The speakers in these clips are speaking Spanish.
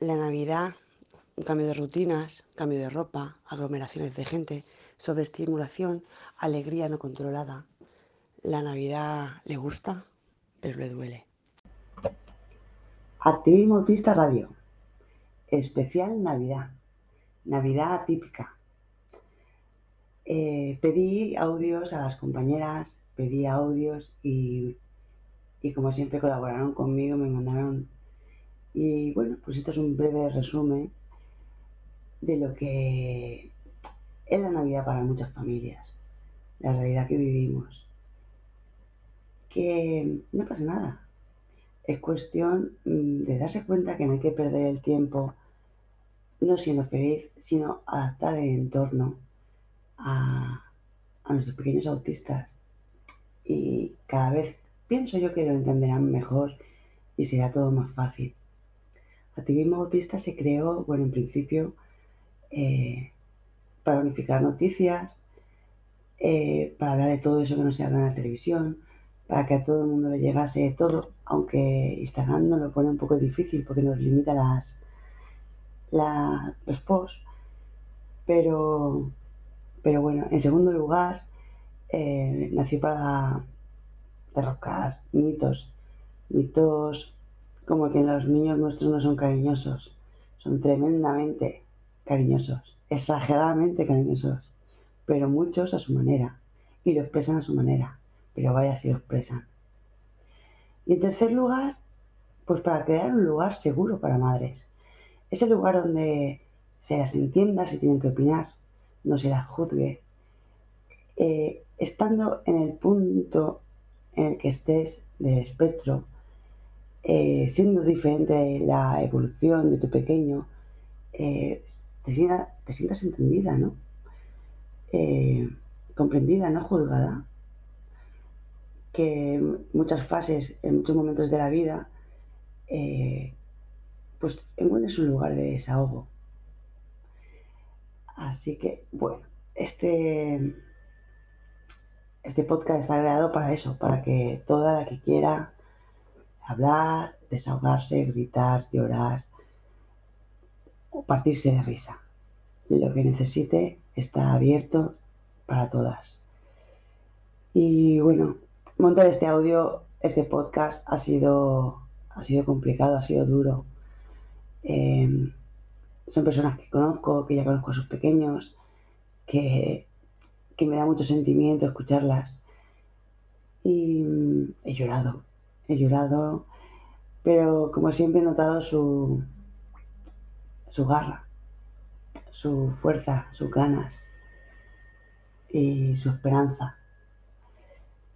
La Navidad, un cambio de rutinas, cambio de ropa, aglomeraciones de gente, sobreestimulación, alegría no controlada. La Navidad le gusta, pero le duele. Activismo Autista Radio. Especial Navidad. Navidad atípica. Eh, pedí audios a las compañeras, pedí audios y, y como siempre colaboraron conmigo, me mandaron y bueno, pues esto es un breve resumen de lo que es la Navidad para muchas familias, la realidad que vivimos. Que no pasa nada. Es cuestión mm, de darse cuenta que no hay que perder el tiempo no siendo feliz, sino adaptar el entorno a, a nuestros pequeños autistas. Y cada vez pienso yo que lo entenderán mejor y será todo más fácil. Activismo Autista se creó, bueno, en principio, eh, para unificar noticias, eh, para hablar de todo eso que no se habla en la televisión, para que a todo el mundo le llegase todo, aunque Instagram nos lo pone un poco difícil porque nos limita las, los posts. Pero, pero bueno, en segundo lugar, eh, nació para derrocar mitos, mitos como que los niños nuestros no son cariñosos, son tremendamente cariñosos, exageradamente cariñosos, pero muchos a su manera, y lo expresan a su manera, pero vaya si lo expresan. Y en tercer lugar, pues para crear un lugar seguro para madres, ese lugar donde se las entienda si tienen que opinar, no se las juzgue, eh, estando en el punto en el que estés del espectro, eh, siendo diferente la evolución de tu pequeño, eh, te, sientas, entendida, ¿no? Eh, comprendida, no juzgada. Que muchas fases, en muchos momentos de la vida, pues encuentres un lugar de desahogo. Así que, bueno, este, este podcast está creado para eso, para que toda la que quiera hablar, desahogarse, gritar, llorar o partirse de risa. Lo que necesite está abierto para todas. Y bueno, montar este audio, este podcast ha sido, ha sido complicado, ha sido duro. Em, son personas que conozco, que ya conozco a sus pequeños, que, que me da mucho sentimiento escucharlas. Y mm, he llorado, he llorado, pero como siempre he notado su, su garra, su fuerza, sus ganas y su esperanza.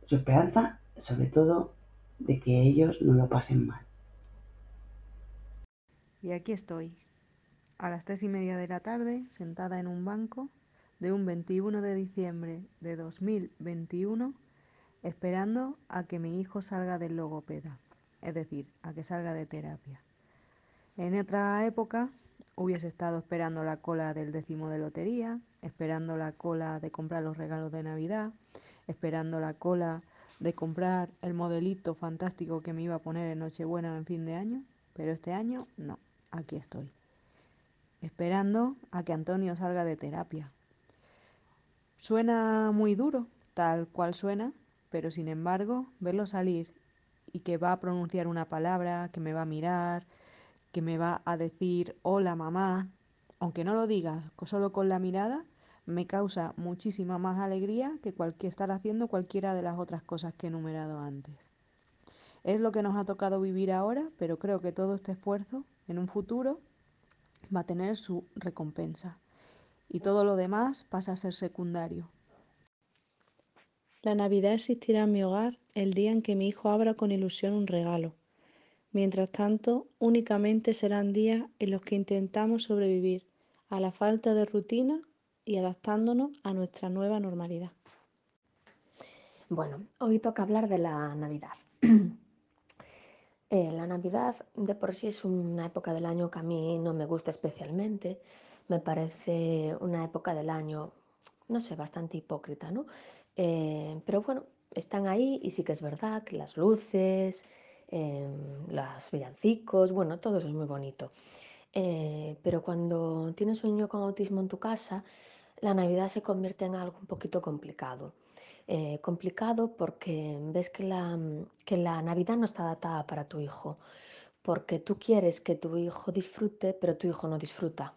Su esperanza, sobre todo, de que ellos no lo pasen mal. Y aquí estoy, a las tres y media de la tarde, sentada en un banco de un 21 de diciembre de 2021 esperando a que mi hijo salga del logopeda, es decir, a que salga de terapia. En otra época hubiese estado esperando la cola del décimo de lotería, esperando la cola de comprar los regalos de Navidad, esperando la cola de comprar el modelito fantástico que me iba a poner en Nochebuena en fin de año, pero este año no, aquí estoy, esperando a que Antonio salga de terapia. Suena muy duro, tal cual suena, pero sin embargo, verlo salir y que va a pronunciar una palabra, que me va a mirar, que me va a decir hola mamá, aunque no lo digas, solo con la mirada, me causa muchísima más alegría que cualquier estar haciendo cualquiera de las otras cosas que he enumerado antes. Es lo que nos ha tocado vivir ahora, pero creo que todo este esfuerzo en un futuro va a tener su recompensa. Y todo lo demás pasa a ser secundario. La Navidad existirá en mi hogar el día en que mi hijo abra con ilusión un regalo. Mientras tanto, únicamente serán días en los que intentamos sobrevivir a la falta de rutina y adaptándonos a nuestra nueva normalidad. Bueno, hoy toca hablar de la Navidad. Eh, la Navidad de por sí es una época del año que a mí no me gusta especialmente. Me parece una época del año, no sé, bastante hipócrita, ¿no? Eh, pero bueno, están ahí y sí que es verdad que las luces, eh, los villancicos, bueno, todo eso es muy bonito. eh, pero cuando tienes un niño con autismo en tu casa, la Navidad se convierte en algo un poquito complicado. Eh, complicado porque ves que la, que la Navidad no está adaptada para tu hijo, porque tú quieres que tu hijo disfrute, pero tu hijo no disfruta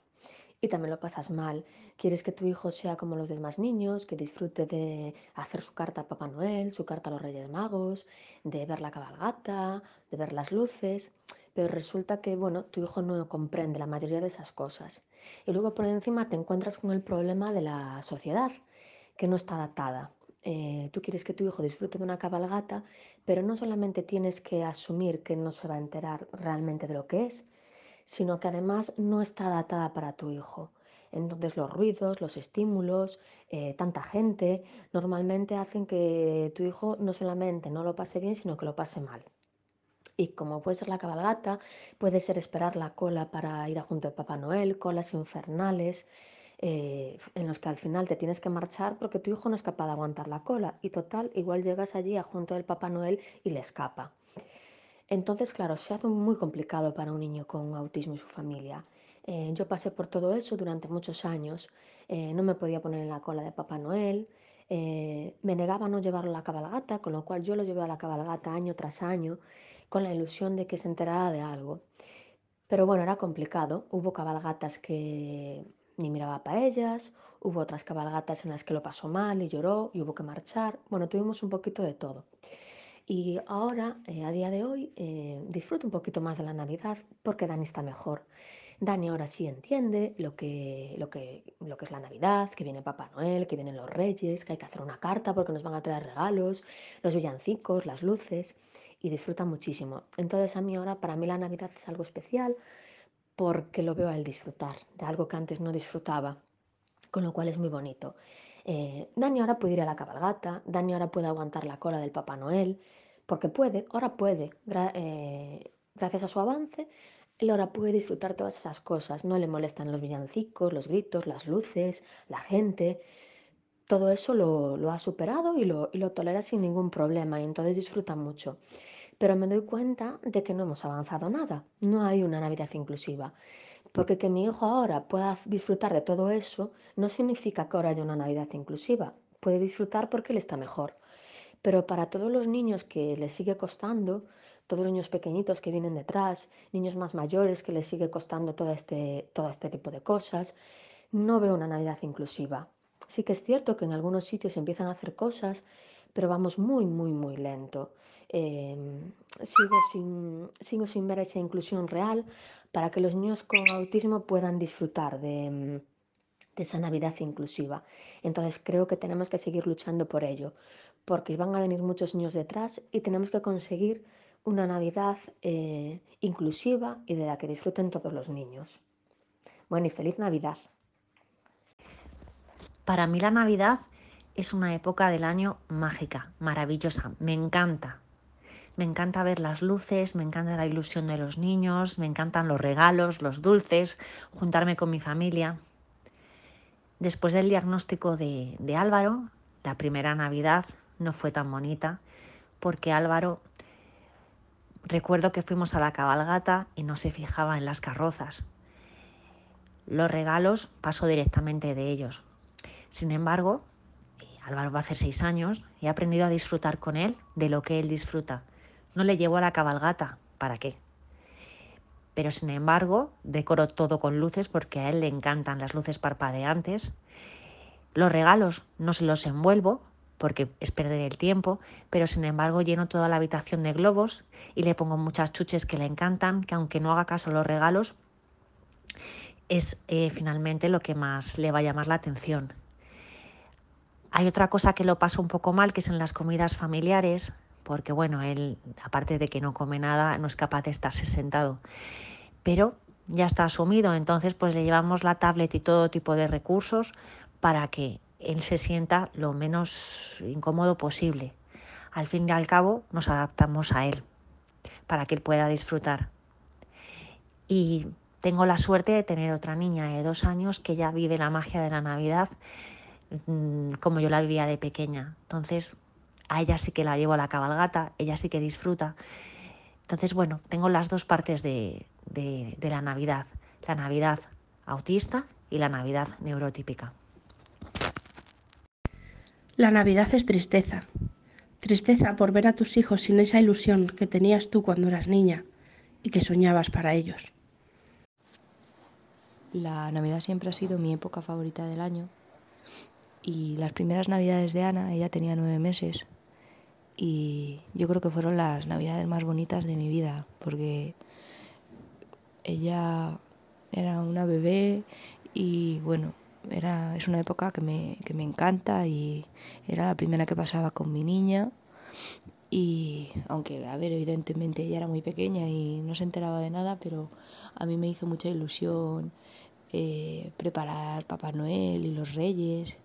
y también lo pasas mal. Quieres que tu hijo sea como los demás niños, que disfrute de hacer su carta a Papá Noel, su carta a los Reyes Magos, de ver la cabalgata, de ver las luces, pero resulta que, bueno, tu hijo no comprende la mayoría de esas cosas. Y luego por encima te encuentras con el problema de la sociedad, que no está adaptada. Eh, tú quieres que tu hijo disfrute de una cabalgata, pero no solamente tienes que asumir que no se va a enterar realmente de lo que es, sino que además no está adaptada para tu hijo. Entonces los ruidos, los estímulos, eh, tanta gente, normalmente hacen que tu hijo no solamente no lo pase bien, sino que lo pase mal. Y como puede ser la cabalgata, puede ser esperar la cola para ir a junto a Papá Noel, colas infernales, eh, en los que al final te tienes que marchar porque tu hijo no es capaz de aguantar la cola. Y total, igual llegas allí a junto del Papá Noel y le escapa. Entonces, claro, se hace muy complicado para un niño con autismo y su familia. Eh, yo pasé por todo eso durante muchos años. Eh, no me podía poner en la cola de Papá Noel. Eh, me negaba a no llevarlo a la cabalgata, con lo cual yo lo llevé a la cabalgata año tras año con la ilusión de que se enterara de algo. Pero bueno, era complicado. Hubo cabalgatas que ni miraba para ellas, hubo otras cabalgatas en las que lo pasó mal y lloró y hubo que marchar. Bueno, tuvimos un poquito de todo. Y ahora, eh, a día de hoy, eh, disfruto un poquito más de la Navidad porque Dani está mejor. Dani ahora sí entiende lo que, lo, que, lo que es la Navidad, que viene Papá Noel, que vienen los Reyes, que hay que hacer una carta porque nos van a traer regalos, los villancicos, las luces, y disfruta muchísimo. Entonces a mí ahora, para mí la Navidad es algo especial porque lo veo a él disfrutar, de algo que antes no disfrutaba, con lo cual es muy bonito. Eh, Dani ahora puede ir a la cabalgata, Dani ahora puede aguantar la cola del Papá Noel, porque puede, ahora puede, eh, gracias a su avance, él ahora puede disfrutar todas esas cosas, no le molestan los villancicos, los gritos, las luces, la gente, todo eso lo, ha superado y lo, y lo tolera sin ningún problema y entonces disfruta mucho. Pero me doy cuenta de que no hemos avanzado nada, no hay una Navidad inclusiva. Porque que mi hijo ahora pueda disfrutar de todo eso no significa que ahora haya una Navidad inclusiva. Puede disfrutar porque él está mejor. Pero para todos los niños que les sigue costando, todos los niños pequeñitos que vienen detrás, niños más mayores que les sigue costando todo este, todo este tipo de cosas, no veo una Navidad inclusiva. Sí que es cierto que en algunos sitios empiezan a hacer cosas, pero vamos muy, muy, muy lento. Em, sigo, sin, sigo sin ver esa inclusión real para que los niños con autismo puedan disfrutar de, de esa Navidad inclusiva. Entonces creo que tenemos que seguir luchando por ello, porque van a venir muchos niños detrás y tenemos que conseguir una Navidad eh, inclusiva y de la que disfruten todos los niños. Bueno, y feliz Navidad. Para mí la Navidad es una época del año mágica, maravillosa, me encanta. Me encanta ver las luces, me encanta la ilusión de los niños, me encantan los regalos, los dulces, juntarme con mi familia. Después del diagnóstico de, de Álvaro, la primera Navidad no fue tan bonita porque Álvaro, recuerdo que fuimos a la cabalgata y no se fijaba en las carrozas. Los regalos pasó directamente de ellos. Sin embargo, Álvaro va a hacer seis años y he aprendido a disfrutar con él de lo que él disfruta. No le llevo a la cabalgata, ¿para qué? Pero sin embargo, decoro todo con luces porque a él le encantan las luces parpadeantes. Los regalos no se los envuelvo porque es perder el tiempo, pero sin embargo lleno toda la habitación de globos y le pongo muchas chuches que le encantan, que aunque no haga caso a los regalos, es eh, finalmente lo que más le va a llamar la atención. Hay otra cosa que lo paso un poco mal, que es en las comidas familiares, porque bueno, él, aparte de que no come nada, no es capaz de estarse sentado. Pero ya está asumido, entonces pues le llevamos la tablet y todo tipo de recursos para que él se sienta lo menos incómodo posible. Al fin y al cabo nos adaptamos a él para que él pueda disfrutar. Y tengo la suerte de tener otra niña de dos años que ya vive la magia de la Navidad como yo la vivía de pequeña. Entonces a ella sí que la llevo a la cabalgata, ella sí que disfruta. Entonces, bueno, tengo las dos partes de, de, la Navidad, la Navidad autista y la Navidad neurotípica. La Navidad es tristeza. Tristeza por ver a tus hijos sin esa ilusión que tenías tú cuando eras niña y que soñabas para ellos. La Navidad siempre ha sido mi época favorita del año. Y las primeras Navidades de Ana, ella tenía nueve meses. Y yo creo que fueron las Navidades más bonitas de mi vida, porque ella era una bebé y bueno, era, es una época que me, que me encanta y era la primera que pasaba con mi niña. Y aunque, a ver, evidentemente ella era muy pequeña y no se enteraba de nada, pero a mí me hizo mucha ilusión eh, preparar Papá Noel y los Reyes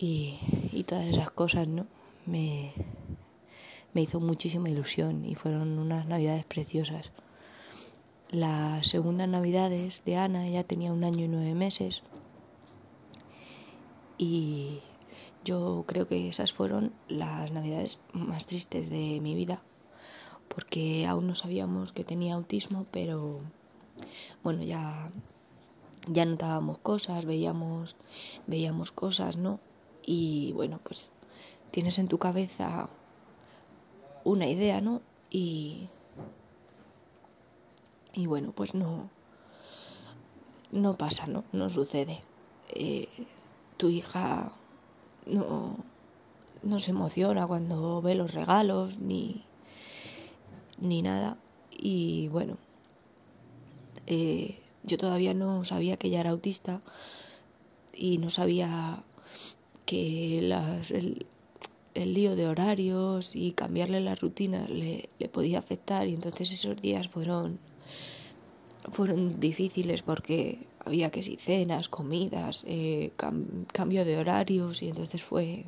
y, y todas esas cosas, ¿no? Me, me hizo muchísima ilusión y fueron unas navidades preciosas. Las segundas navidades de Ana, ella tenía un año y nueve meses y yo creo que esas fueron las navidades más tristes de mi vida, porque aún no sabíamos que tenía autismo, pero bueno, ya, ya notábamos cosas, veíamos, veíamos cosas, ¿no? Y bueno, pues tienes en tu cabeza una idea, ¿no? Y, y bueno, pues no, no pasa, ¿no? No sucede. Eh, tu hija no, no se emociona cuando ve los regalos ni, ni nada. Y bueno, eh, yo todavía no sabía que ella era autista y no sabía que las, el, el lío de horarios y cambiarle las rutinas le, le podía afectar y entonces esos días fueron fueron difíciles porque había que si cenas, comidas, eh, cambio de horarios y entonces fue,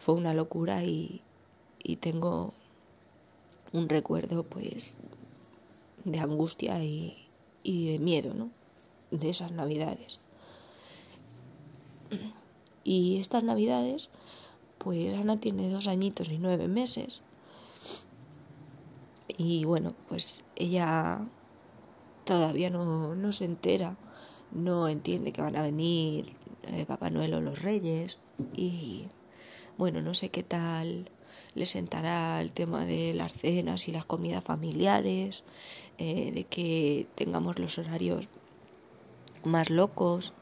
fue una locura y, y tengo un recuerdo pues de angustia y, y de miedo, ¿no? De esas navidades. Y estas navidades, pues Ana tiene dos añitos y nueve meses. Y bueno, pues ella todavía no, no se entera, no entiende que van a venir eh, Papá Noel o los Reyes y bueno, no sé qué tal le sentará el tema de las cenas y las comidas familiares, eh, de que tengamos los horarios más locos,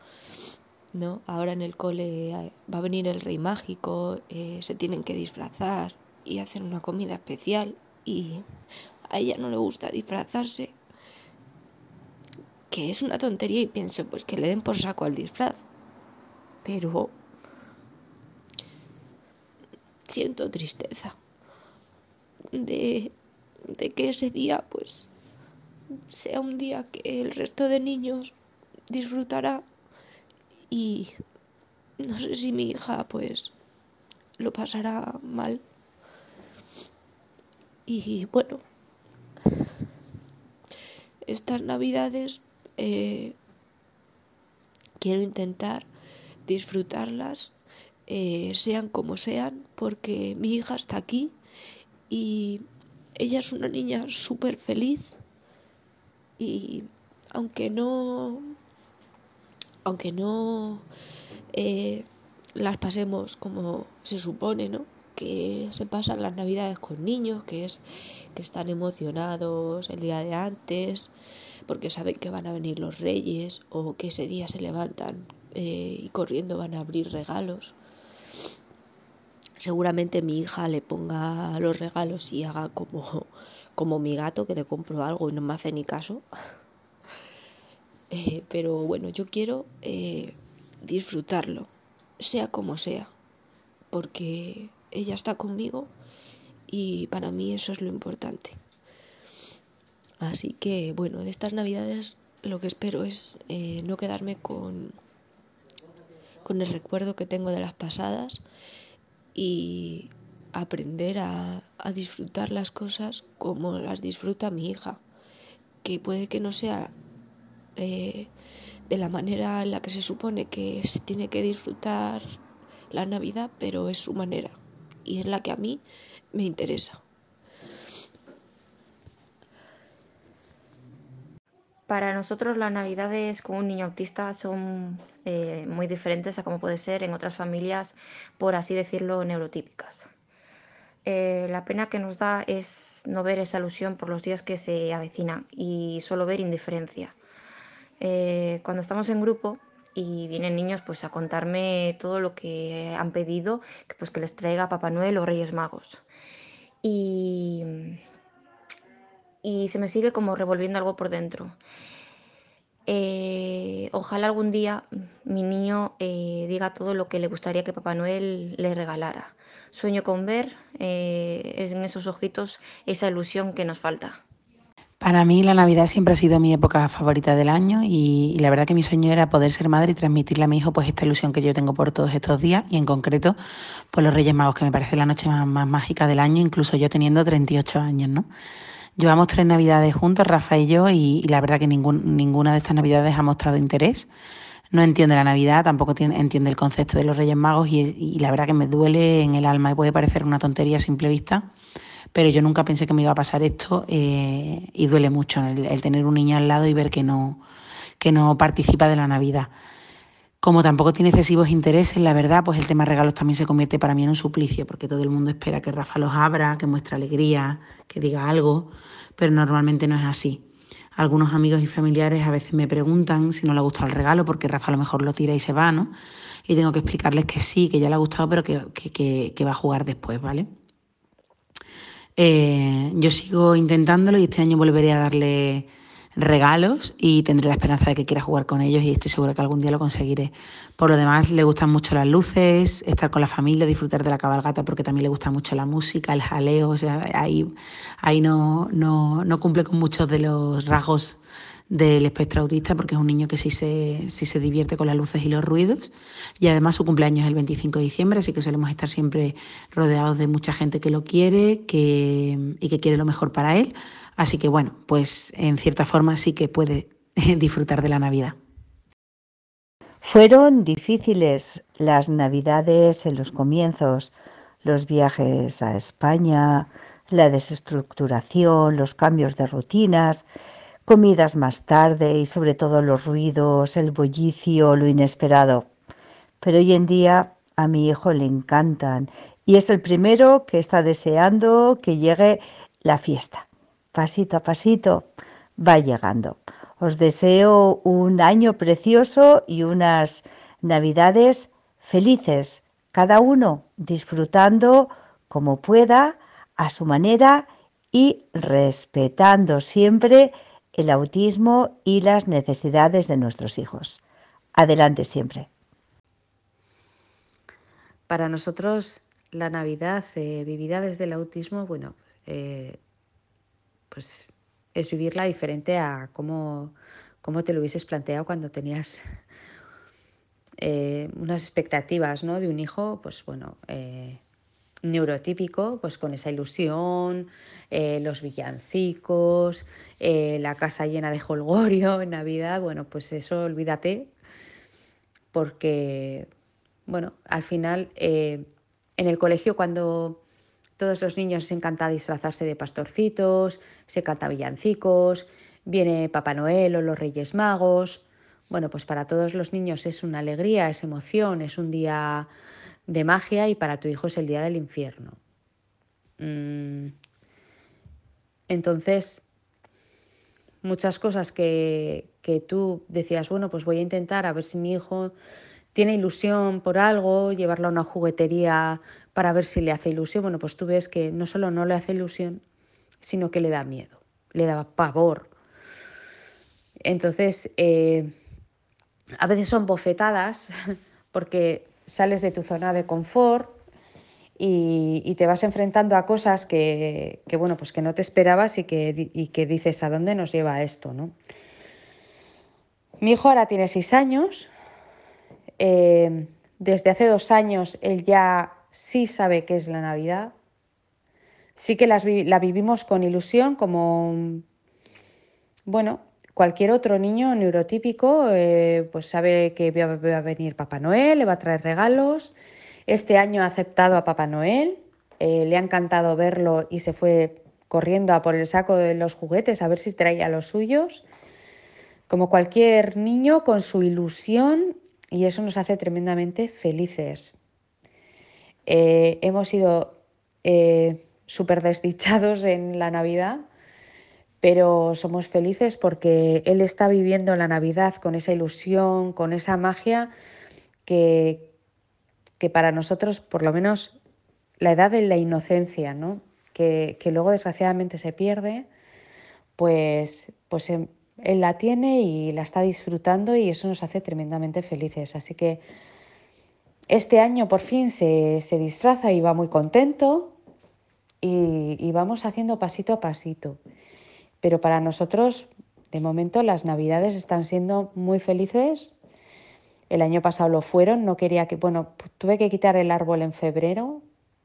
¿no? Ahora en el cole eh, va a venir el rey mágico, se tienen que disfrazar y hacer una comida especial y a ella no le gusta disfrazarse que es una tontería y pienso pues que le den por saco al disfraz. Pero siento tristeza de, de que ese día pues sea un día que el resto de niños disfrutará y no sé si mi hija pues lo pasará mal. Y bueno, estas navidades eh, quiero intentar disfrutarlas, eh, sean como sean, porque mi hija está aquí y ella es una niña súper feliz y aunque no aunque no eh, las pasemos como se supone, ¿no? Que se pasan las navidades con niños, que es que están emocionados el día de antes, porque saben que van a venir los reyes o que ese día se levantan eh, y corriendo van a abrir regalos. Seguramente mi hija le ponga los regalos y haga como, como mi gato que le compro algo y no me hace ni caso. Eh, pero bueno, yo quiero eh, disfrutarlo, sea como sea, porque ella está conmigo y para mí eso es lo importante. Así que bueno, de estas navidades lo que espero es eh, no quedarme con, con el recuerdo que tengo de las pasadas y aprender a, disfrutar las cosas como las disfruta mi hija, que puede que no sea eh, de la manera en la que se supone que se tiene que disfrutar la Navidad, pero es su manera y es la que a mí me interesa. Para nosotros las navidades con un niño autista son eh, muy diferentes a como puede ser en otras familias, por así decirlo, neurotípicas. Eh, la pena que nos da es no ver esa ilusión por los días que se avecinan y solo ver indiferencia. Eh, cuando estamos en grupo y vienen niños pues a contarme todo lo que han pedido, que, pues que les traiga Papá Noel o Reyes Magos. Y, se me sigue como revolviendo algo por dentro. Eh, ojalá algún día mi niño diga todo lo que le gustaría que Papá Noel le regalara sueño con ver eh, en esos ojitos esa ilusión que nos falta. Para mí la Navidad siempre ha sido mi época favorita del año y, la verdad que mi sueño era poder ser madre y transmitirle a mi hijo pues esta ilusión que yo tengo por todos estos días y en concreto pues los Reyes Magos que me parece la noche más, mágica del año, incluso yo teniendo 38 años, ¿no? Llevamos tres Navidades juntos, Rafa y yo, y, la verdad que ninguna de estas Navidades ha mostrado interés no entiende la Navidad, tampoco entiende el concepto de los Reyes Magos y, la verdad que me duele en el alma y puede parecer una tontería a simple vista, pero yo nunca pensé que me iba a pasar esto eh, y duele mucho el, tener un niño al lado y ver que no, que no participa de la Navidad. Como tampoco tiene excesivos intereses, la verdad, pues el tema regalos también se convierte para mí en un suplicio, porque todo el mundo espera que Rafa los abra, que muestre alegría, que diga algo, pero normalmente no es así. Algunos amigos y familiares a veces me preguntan si no le ha gustado el regalo, porque Rafa a lo mejor lo tira y se va, ¿no? Y tengo que explicarles que sí, que ya le ha gustado, pero que, va a jugar después, ¿vale? Eh, yo sigo intentándolo y este año volveré a darle regalos y tendré la esperanza de que quiera jugar con ellos y estoy segura que algún día lo conseguiré. Por lo demás, le gustan mucho las luces, estar con la familia, disfrutar de la cabalgata porque también le gusta mucho la música, el jaleo, o sea, ahí, ahí no, no, no cumple con muchos de los rasgos del espectro autista porque es un niño que sí se, sí se divierte con las luces y los ruidos y además su cumpleaños es el 25 de diciembre, así que solemos estar siempre rodeados de mucha gente que lo quiere que, y que quiere lo mejor para él. Así que bueno, pues en cierta forma sí que puede disfrutar de la Navidad. Fueron difíciles las Navidades en los comienzos, los viajes a España, la desestructuración, los cambios de rutinas, comidas más tarde y sobre todo los ruidos, el bullicio, lo inesperado. Pero hoy en día a mi hijo le encantan y es el primero que está deseando que llegue la fiesta pasito a pasito, va llegando. Os deseo un año precioso y unas navidades felices, cada uno disfrutando como pueda, a su manera y respetando siempre el autismo y las necesidades de nuestros hijos. Adelante siempre. Para nosotros la Navidad eh, vivida desde el autismo, bueno, eh, pues es vivirla diferente a cómo, te lo hubieses planteado cuando tenías eh, unas expectativas ¿no? de un hijo, pues bueno, neurotípico, pues con esa ilusión, eh, los villancicos, la casa llena de holgorio en Navidad, bueno, pues eso olvídate, porque, bueno, al final en el colegio cuando todos los niños se encanta disfrazarse de pastorcitos, se canta villancicos, viene Papá Noel o los Reyes Magos. Bueno, pues para todos los niños es una alegría, es emoción, es un día de magia y para tu hijo es el día del infierno. Mm. Entonces, muchas cosas que, que tú decías, bueno, pues voy a intentar a ver si mi hijo tiene ilusión por algo, llevarlo a una juguetería para ver si le hace ilusión. Bueno, pues tú ves que no solo no le hace ilusión, sino que le da miedo, le da pavor. Entonces, eh, a veces son bofetadas porque sales de tu zona de confort y, te vas enfrentando a cosas que, bueno, pues que no te esperabas y que, y que dices, ¿a dónde nos lleva esto? ¿no? Mi hijo ahora tiene seis años, eh, desde hace dos años él ya sí sabe qué es la Navidad. Sí que la vivimos con ilusión, como, bueno, cualquier otro niño neurotípico, eh, pues sabe que va, a venir Papá Noel, le va a traer regalos. Este año ha aceptado a Papá Noel, eh, le ha encantado verlo y se fue corriendo a por el saco de los juguetes a ver si traía los suyos. como cualquier niño, con su ilusión y eso nos hace tremendamente felices. Eh, hemos sido eh, súper desdichados en la Navidad, pero somos felices porque Él está viviendo la Navidad con esa ilusión, con esa magia que, que para nosotros, por lo menos, la edad de la inocencia, ¿no? que, que luego desgraciadamente se pierde, pues, pues em, Él la tiene y la está disfrutando y eso nos hace tremendamente felices. Así que este año por fin se, se disfraza y va muy contento y, y vamos haciendo pasito a pasito. Pero para nosotros, de momento, las navidades están siendo muy felices. El año pasado lo fueron, no quería que, bueno, tuve que quitar el árbol en febrero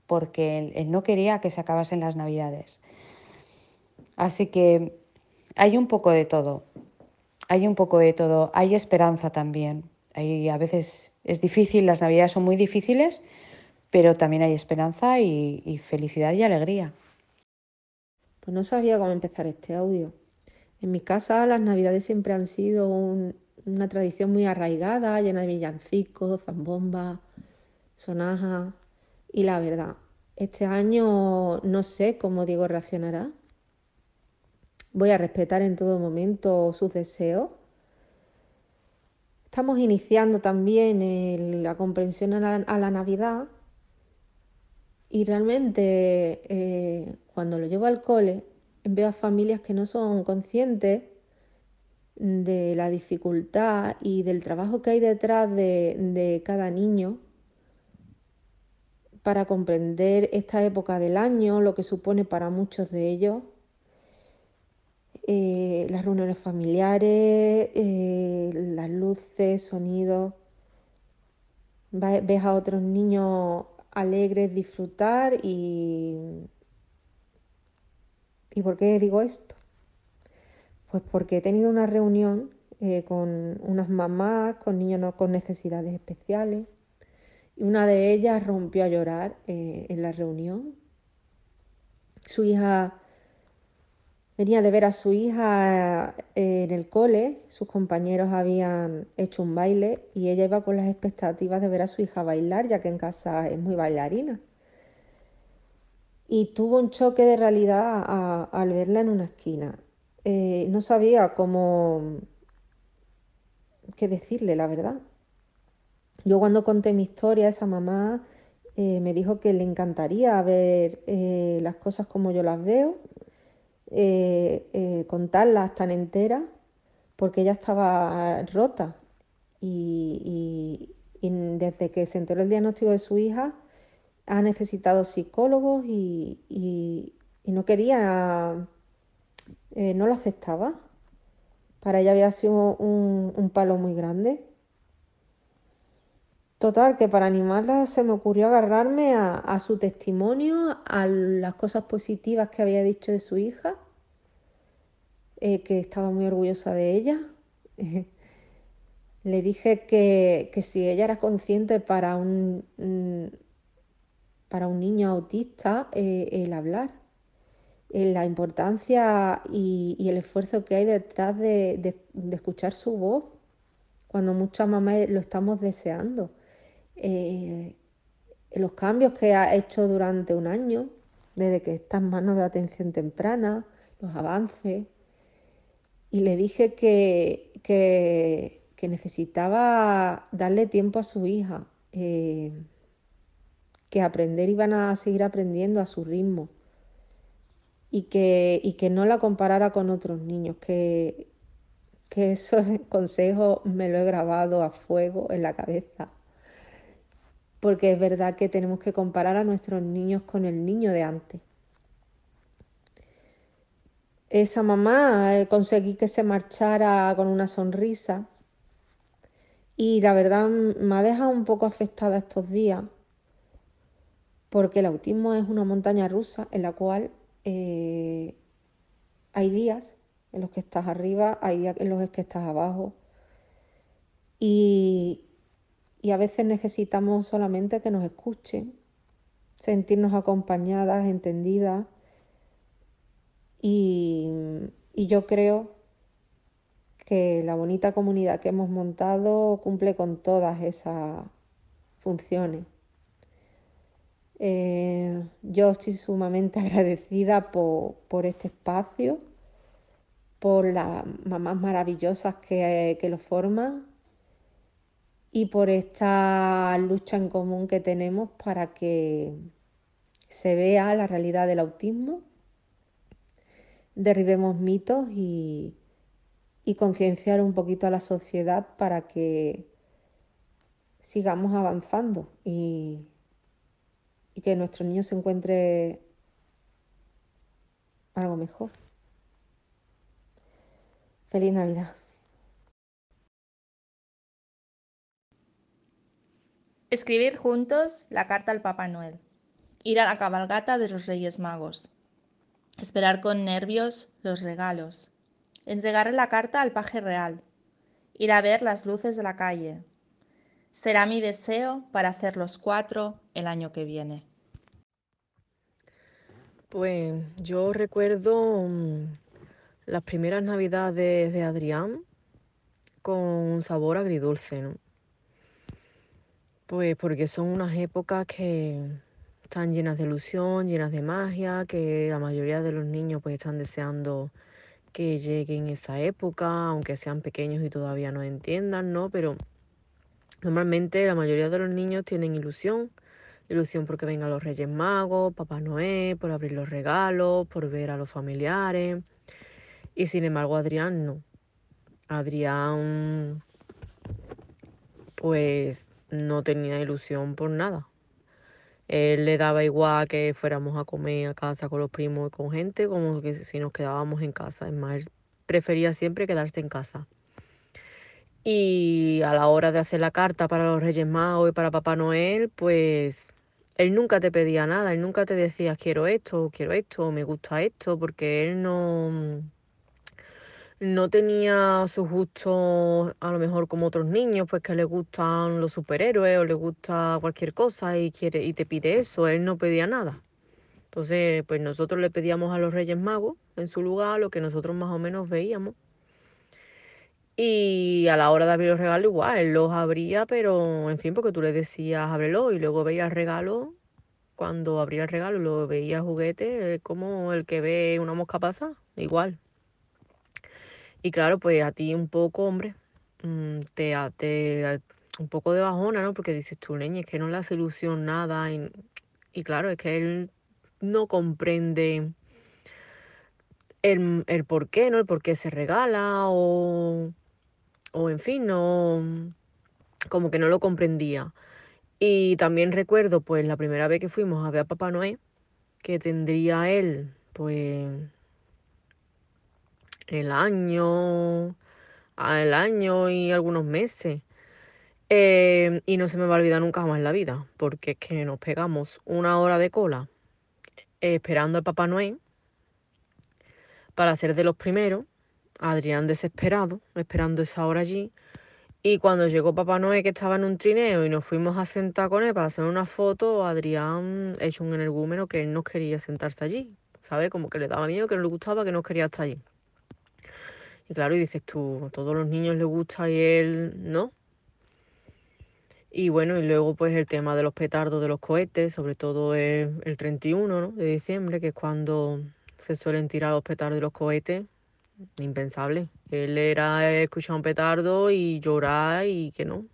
porque él, no quería que se acabasen las navidades. Así que hay un poco de todo, hay un poco de todo, hay esperanza también. A veces es difícil, las navidades son muy difíciles, pero también hay esperanza y felicidad y alegría. Pues no sabía cómo empezar este audio. En mi casa las navidades siempre han sido un- una tradición muy arraigada, llena de villancicos, zambomba, sonajas. Y la verdad, este año no sé cómo Diego reaccionará. Voy a respetar en todo momento sus deseos. Estamos iniciando también la comprensión a la, a la Navidad y realmente eh, cuando lo llevo al cole veo a familias que no son conscientes de la dificultad y del trabajo que hay detrás de, cada niño para comprender esta época del año, lo que supone para muchos de ellos. Eh, las reuniones familiares, eh, las luces, sonidos. Ves a otros niños alegres disfrutar y... ¿Y por qué digo esto? Pues porque he tenido una reunión eh, con unas mamás, con niños no- con necesidades especiales, y una de ellas rompió a llorar eh, en la reunión. Su hija venía de ver a su hija eh, en el cole, sus compañeros habían hecho un baile y ella iba con las expectativas de ver a su hija bailar, ya que en casa es muy bailarina. Y tuvo un choque de realidad a- al verla en una esquina. Eh, no sabía cómo qué decirle, la verdad. Yo cuando conté mi historia, esa mamá eh, me dijo que le encantaría ver eh, las cosas como yo las veo, contarlas tan enteras, porque ella estaba rota. Y, y- y desde que se enteró el diagnóstico de su hija, ha necesitado psicólogos y, no quería, eh, no lo aceptaba. Para ella había sido un, palo muy grande. Total, que para animarla se me ocurrió agarrarme a, su testimonio, a las cosas positivas que había dicho de su hija, eh, que estaba muy orgullosa de ella. Le dije que, si ella era consciente para un, para un niño autista eh, el hablar, eh, la importancia y, el esfuerzo que hay detrás de, escuchar su voz, cuando muchas mamás lo estamos deseando. Eh, los cambios que ha hecho durante un año, desde que está en manos de atención temprana, los avances. Y le dije que, que, necesitaba darle tiempo a su hija, que aprender iban a seguir aprendiendo a su ritmo y que, y que no la comparara con otros niños, que, que esos consejos me lo he grabado a fuego en la cabeza. Porque es verdad que tenemos que comparar a nuestros niños con el niño de antes. Esa mamá eh, conseguí que se marchara con una sonrisa y la verdad me ha dejado un poco afectada estos días porque el autismo es una montaña rusa en la cual eh, hay días en los que estás arriba, hay días en los que estás abajo y, a veces necesitamos solamente que nos escuchen, sentirnos acompañadas, entendidas y yo creo que la bonita comunidad que hemos montado cumple con todas esas funciones. Eh, yo estoy sumamente agradecida por, por, este espacio, por las mamás maravillosas que, que lo forman y por esta lucha en común que tenemos para que se vea la realidad del autismo, derribemos mitos y, y concienciar un poquito a la sociedad para que sigamos avanzando y, y que nuestro niño se encuentre algo mejor. Feliz Navidad. Escribir juntos la carta al Papá Noel. Ir a la cabalgata de los Reyes Magos. Esperar con nervios los regalos. Entregarle la carta al paje real. Ir a ver las luces de la calle. Será mi deseo para hacer los cuatro el año que viene. Pues yo recuerdo mm, las primeras navidades de Adrián con un sabor agridulce, ¿no? Pues porque son unas épocas que están llenas de ilusión, llenas de magia, que la mayoría de los niños pues están deseando que lleguen esa época, aunque sean pequeños y todavía no entiendan, ¿no? Pero normalmente la mayoría de los niños tienen ilusión, ilusión porque vengan los Reyes Magos, Papá Noé, por abrir los regalos, por ver a los familiares. Y sin embargo, Adrián no. Adrián, pues no tenía ilusión por nada. Él le daba igual que fuéramos a comer a casa con los primos y con gente, como que si nos quedábamos en casa. Es más, él prefería siempre quedarse en casa. Y a la hora de hacer la carta para los Reyes Magos y para Papá Noel, pues él nunca te pedía nada, él nunca te decía quiero esto, quiero esto, me gusta esto, porque él no, no tenía sus gustos a lo mejor como otros niños, pues que le gustan los superhéroes o le gusta cualquier cosa y quiere y te pide eso, él no pedía nada. Entonces, pues nosotros le pedíamos a los Reyes Magos en su lugar lo que nosotros más o menos veíamos. Y a la hora de abrir los regalos igual, él los abría, pero en fin, porque tú le decías ábrelo y luego veía el regalo. Cuando abría el regalo lo veía juguete, como el que ve una mosca pasar, igual. Y claro, pues a ti un poco, hombre, mm, te, te un poco de bajona, ¿no? Porque dices tú, leña, es que no le hace ilusión nada. Y, y claro, es que él no comprende el, el por qué, ¿no? El por qué se regala o, o en fin, no, como que no lo comprendía. Y también recuerdo, pues, la primera vez que fuimos a ver a Papá Noé, que tendría él, pues, el año, el año y algunos meses. Eh, y no se me va a olvidar nunca más en la vida, porque es que nos pegamos una hora de cola eh, esperando al Papá Noel para ser de los primeros. Adrián desesperado, esperando esa hora allí. Y cuando llegó Papá Noel, que estaba en un trineo, y nos fuimos a sentar con él para hacer una foto, Adrián hecho un energúmeno que él no quería sentarse allí. ¿Sabes? Como que le daba miedo, que no le gustaba, que no quería estar allí. Y claro, y dices tú, a todos los niños les gusta y él no. Y bueno, y luego pues el tema de los petardos de los cohetes, sobre todo el, el 31 de diciembre, que es cuando se suelen tirar los petardos de los cohetes, impensable. Él era escuchar un petardo y llorar y que no.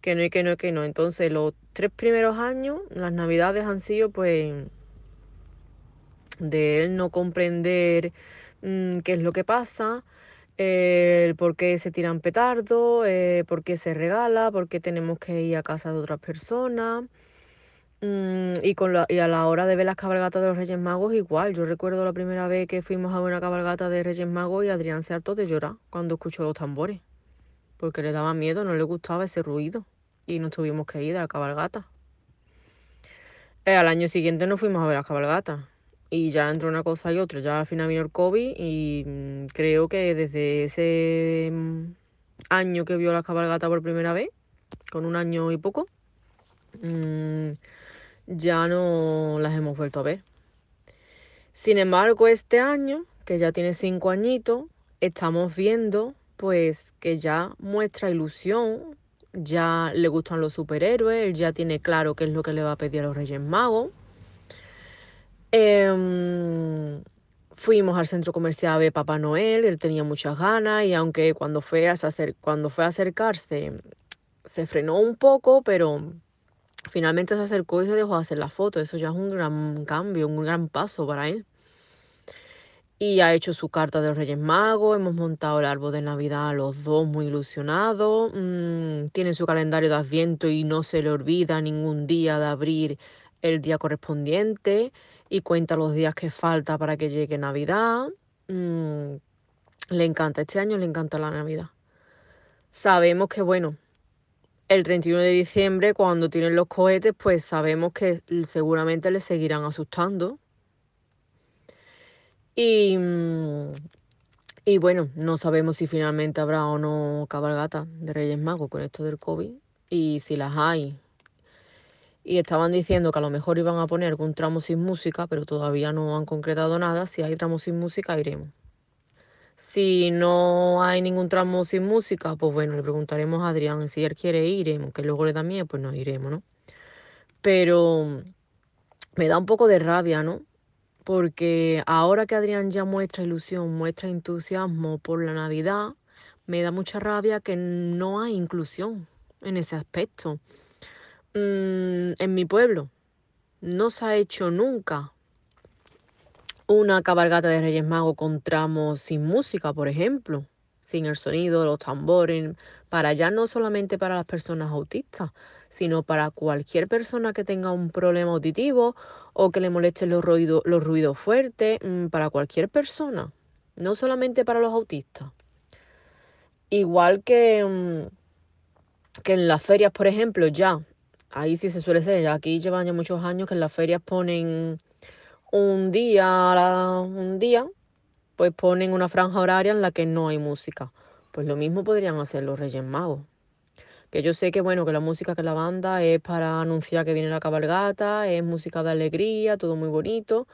Que no y que no y que no. Entonces los tres primeros años, las navidades han sido pues de él no comprender Mm, qué es lo que pasa, el por qué se tiran petardos, eh, por qué se regala, por qué tenemos que ir a casa de otras personas. Mm, y, con la, y a la hora de ver las cabalgatas de los Reyes Magos, igual. Yo recuerdo la primera vez que fuimos a una cabalgata de Reyes Magos y Adrián se hartó de llorar cuando escuchó los tambores. Porque le daba miedo, no le gustaba ese ruido. Y nos tuvimos que ir a la cabalgata. Eh, al año siguiente nos fuimos a ver las cabalgatas y ya entró una cosa y otra. Ya al final vino el COVID y mm, creo que desde ese mm, año que vio la cabalgata por primera vez, con un año y poco, ya no las hemos vuelto a ver. Sin embargo, este año, que ya tiene cinco añitos, estamos viendo pues que ya muestra ilusión, ya le gustan los superhéroes, él ya tiene claro qué es lo que le va a pedir a los Reyes Magos. Em, fuimos al centro comercial de Papá Noel, él tenía muchas ganas y aunque cuando fue a, cuando fue a acercarse se frenó un poco, pero finalmente se acercó y se dejó hacer la foto. Eso ya es un gran cambio, un gran paso para él. Y ha hecho su carta de los Reyes Magos, hemos montado el árbol de Navidad los dos muy ilusionados. Mm, tiene su calendario de Adviento y no se le olvida ningún día de abrir el día correspondiente y cuenta los días que falta para que llegue Navidad. Mm, le encanta, este año le encanta la Navidad. Sabemos que, bueno, el 31 de diciembre, cuando tienen los cohetes, pues sabemos que seguramente le seguirán asustando. Y, mm, y bueno, no sabemos si finalmente habrá o no cabalgata de Reyes Magos con esto del COVID. Y si las hay. Y estaban diciendo que a lo mejor iban a poner algún tramo sin música, pero todavía no han concretado nada. Si hay tramo sin música, iremos. Si no hay ningún tramo sin música, pues bueno, le preguntaremos a Adrián si él quiere ir, iremos, que luego le da miedo, pues nos iremos, ¿no? Pero me da un poco de rabia, ¿no? Porque ahora que Adrián ya muestra ilusión, muestra entusiasmo por la Navidad, me da mucha rabia que no hay inclusión en ese aspecto. Mm, en mi pueblo no se ha hecho nunca una cabalgata de Reyes Magos con tramos sin música, por ejemplo, sin el sonido, los tambores, para ya no solamente para las personas autistas, sino para cualquier persona que tenga un problema auditivo o que le molesten los ruidos, los fuertes, mm, para cualquier persona, no solamente para los autistas. Igual que, mm, que en las ferias, por ejemplo, ya, ahí sí se suele ser, aquí llevan ya muchos años que en las ferias ponen un día, un día, pues ponen una franja horaria en la que no hay música. Pues lo mismo podrían hacer los Reyes Magos. Que yo sé que bueno, que la música que la banda es para anunciar que viene la cabalgata, es música de alegría, todo muy bonito,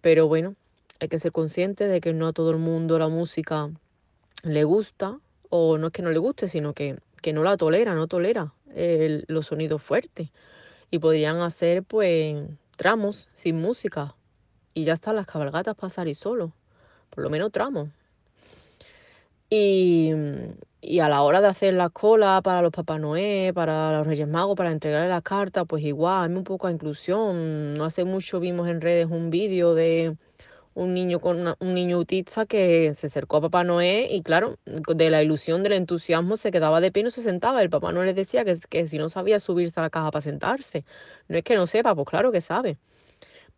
pero bueno, hay que ser consciente de que no a todo el mundo la música le gusta, o no es que no le guste, sino que, que no la tolera, no tolera los sonidos fuertes. Y podrían hacer pues tramos sin música, y ya están las cabalgatas pasar y solo, por lo menos tramos. Y, y, a la hora de hacer la cola para los Papá Noé, para los Reyes Magos, para entregarle las cartas, pues igual, hay un poco de inclusión. No hace mucho vimos en redes un vídeo de un niño con un niño autista que se acercó a Papá Noé y claro, de la ilusión, del entusiasmo, se quedaba de pie y no se sentaba. El Papá Noé le decía que, que si no sabía subirse a la caja para sentarse. No es que no sepa, pues claro que sabe.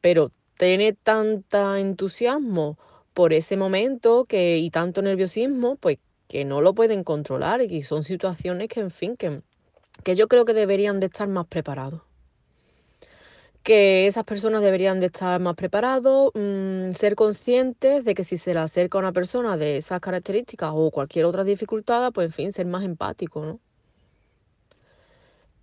Pero tiene tanta entusiasmo por ese momento que, y tanto nerviosismo, pues que no lo pueden controlar y son situaciones que, en fin, que, que yo creo que deberían de estar más preparados. Que esas personas deberían de estar más preparados, mm, ser conscientes de que si se le acerca a una persona de esas características o cualquier otra dificultad, pues en fin, ser más empático, ¿no?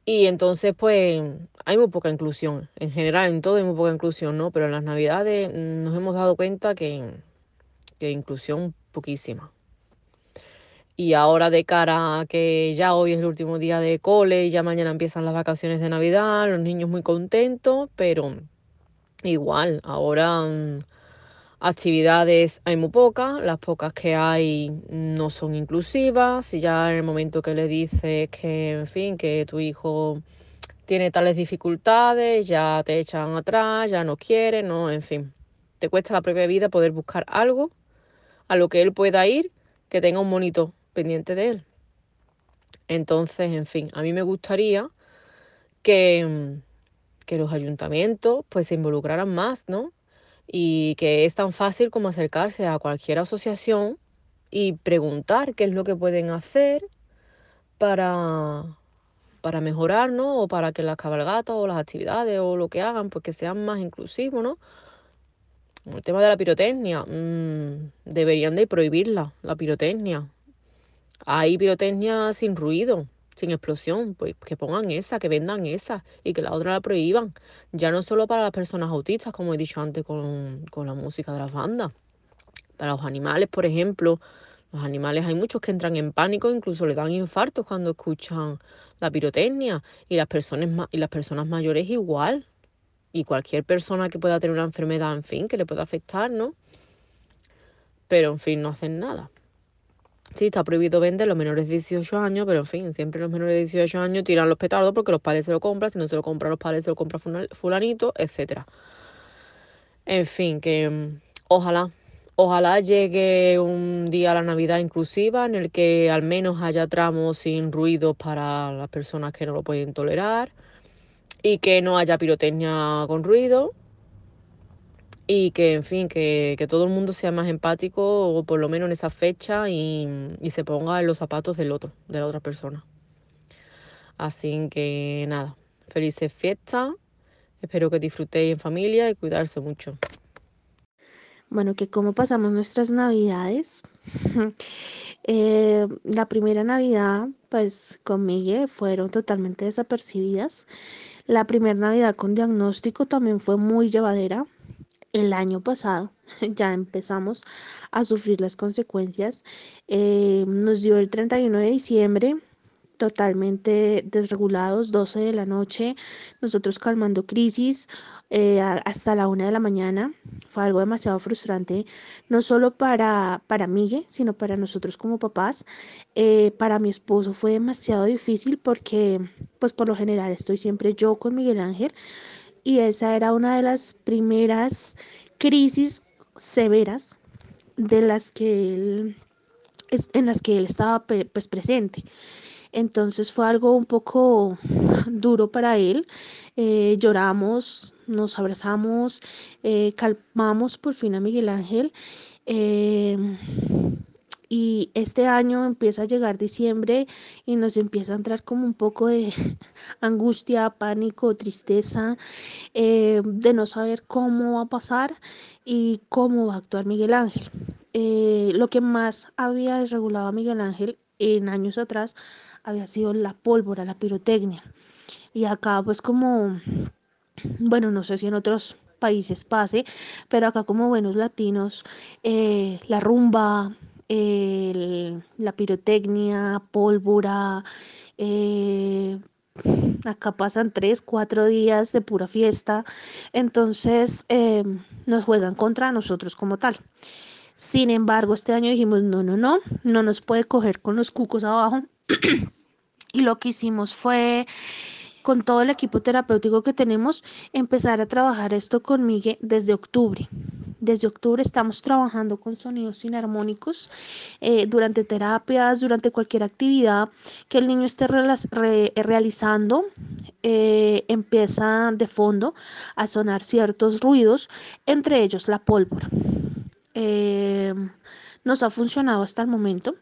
Y entonces, pues, hay muy poca inclusión. En general, en todo hay muy poca inclusión, ¿no? Pero en las navidades mm, nos hemos dado cuenta que, que inclusión poquísima. Y ahora de cara a que ya hoy es el último día de cole y ya mañana empiezan las vacaciones de Navidad, los niños muy contentos, pero igual, ahora mm, Actividades hay muy pocas, las pocas que hay no son inclusivas. Y ya en el momento que le dices que, en fin, que tu hijo tiene tales dificultades, ya te echan atrás, ya no quiere, no, en fin. Te cuesta la propia vida poder buscar algo a lo que él pueda ir que tenga un monito pendiente de él. Entonces, en fin, a mí me gustaría que, que los ayuntamientos pues se involucraran más, ¿no? Y que es tan fácil como acercarse a cualquier asociación y preguntar qué es lo que pueden hacer para, para mejorar. O para que las cabalgatas o las actividades o lo que hagan, pues que sean más inclusivos, ¿no? El tema de la pirotecnia, mm, deberían de prohibirla, la pirotecnia. Hay pirotecnia sin ruido, sin explosión, pues que pongan esa, que vendan esa y que la otra la prohíban. Ya no solo para las personas autistas, como he dicho antes con, con la música de las bandas. Para los animales, por ejemplo, Los animales hay muchos que entran en pánico, incluso le dan infartos cuando escuchan la pirotecnia y las personas, y las personas mayores igual. Y cualquier persona que pueda tener una enfermedad, en fin, que le pueda afectar, ¿no? Pero en fin, no hacen nada. Sí, está prohibido vender los menores de 18 años, pero en fin, siempre los menores de 18 años tiran los petardos porque los padres se lo compran, si no se lo compran los padres se lo compra fulanito, etcétera. En fin, que mm, ojalá Ojalá llegue un día la Navidad inclusiva en el que al menos haya tramos sin ruido para las personas que no lo pueden tolerar y que no haya pirotecnia con ruido y que, en fin, que, todo el mundo sea más empático o por lo menos en esa fecha y, y se ponga en los zapatos del otro, de la otra persona. Así que nada, felices fiestas, espero que disfrutéis en familia y cuidarse mucho. Bueno, que cómo pasamos nuestras navidades. Eh, la primera Navidad, pues con Miguel fueron totalmente desapercibidas. La primera Navidad con diagnóstico también fue muy llevadera. El año pasado ya empezamos a sufrir las consecuencias. Eh, nos dio el 31 de diciembre totalmente desregulados, 12 de la noche, nosotros calmando crisis eh, hasta la una de la mañana. Fue algo demasiado frustrante, no solo para, para Miguel, sino para nosotros como papás. Eh, para mi esposo fue demasiado difícil porque, pues por lo general, estoy siempre yo con Miguel Ángel y esa era una de las primeras crisis severas de las que en las que él estaba pues, presente. Entonces fue algo un poco duro para él. Eh, lloramos, nos abrazamos, eh, calmamos por fin a Miguel Ángel. Em, y este año empieza a llegar diciembre y nos empieza a entrar como un poco de angustia, pánico, tristeza, eh, de no saber cómo va a pasar y cómo va a actuar Miguel Ángel. lo que más había desregulado a Miguel Ángel en años atrás había sido la pólvora, la pirotecnia. Y acá pues como, bueno, no sé si en otros países pase, pero acá como buenos latinos, eh, la rumba, la pirotecnia, pólvora, eh, acá pasan tres, cuatro días de pura fiesta, entonces eh, nos juegan contra nosotros como tal. Sin embargo, este año dijimos, no, no, no, no nos puede coger con los cucos abajo. y lo que hicimos fue con todo el equipo terapéutico que tenemos, empezar a trabajar esto con Miguel desde octubre. Desde octubre estamos trabajando con sonidos inarmónicos eh, durante terapias, durante cualquier actividad que el niño esté realizando. Eh, empieza de fondo a sonar ciertos ruidos, entre ellos la pólvora. Eh, nos ha funcionado hasta el momento.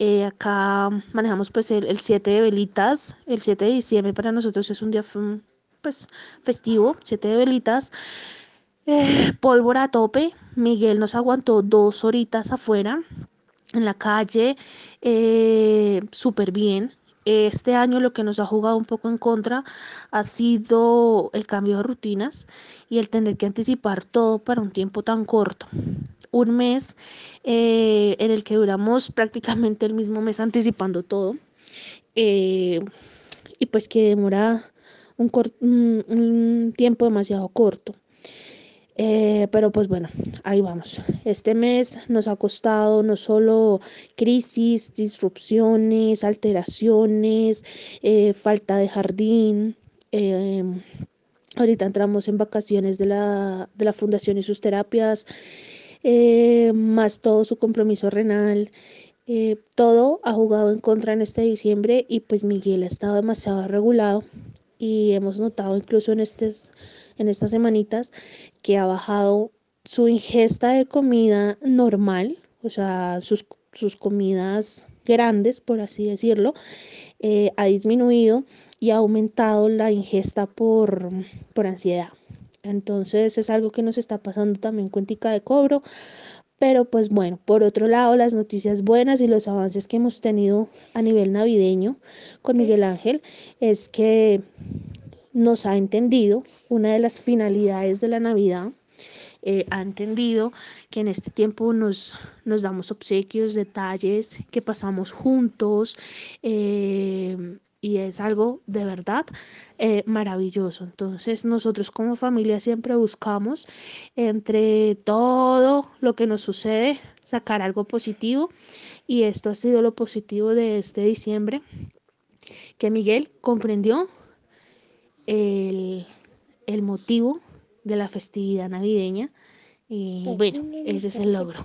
Eh, acá manejamos pues el, 7 de velitas. El 7 de diciembre para nosotros es un día pues festivo, 7 de velitas. Eh, pólvora a tope. Miguel nos aguantó dos horitas afuera en la calle, súper bien. Este año lo que nos ha jugado un poco en contra ha sido el cambio de rutinas y el tener que anticipar todo para un tiempo tan corto. Un mes eh, en el que duramos prácticamente el mismo mes anticipando todo eh, y pues que demora un tiempo demasiado corto. Eh, pero pues bueno, ahí vamos. Este mes nos ha costado no solo crisis, disrupciones, alteraciones, eh, falta de jardín. Em, ahorita entramos en vacaciones de la, de la Fundación y sus terapias, eh, más todo su compromiso renal. todo ha jugado en contra en este diciembre y pues Miguel ha estado demasiado regulado y hemos notado incluso en en estas semanitas que ha bajado su ingesta de comida normal, o sea, sus, comidas grandes, por así decirlo, eh, ha disminuido y ha aumentado la ingesta por, por ansiedad. Entonces es algo que nos está pasando también cuentica de cobro. Pero pues bueno, por otro lado, las noticias buenas y los avances que hemos tenido a nivel navideño con Miguel Ángel es que nos ha entendido una de las finalidades de la Navidad. eh, ha entendido que en este tiempo nos, nos damos obsequios, detalles, que pasamos juntos. eh, y es algo de verdad eh, maravilloso. Entonces nosotros como familia siempre buscamos entre todo lo que nos sucede sacar algo positivo y esto ha sido lo positivo de este diciembre que Miguel comprendió el, el motivo de la festividad navideña y bueno, ese es el logro.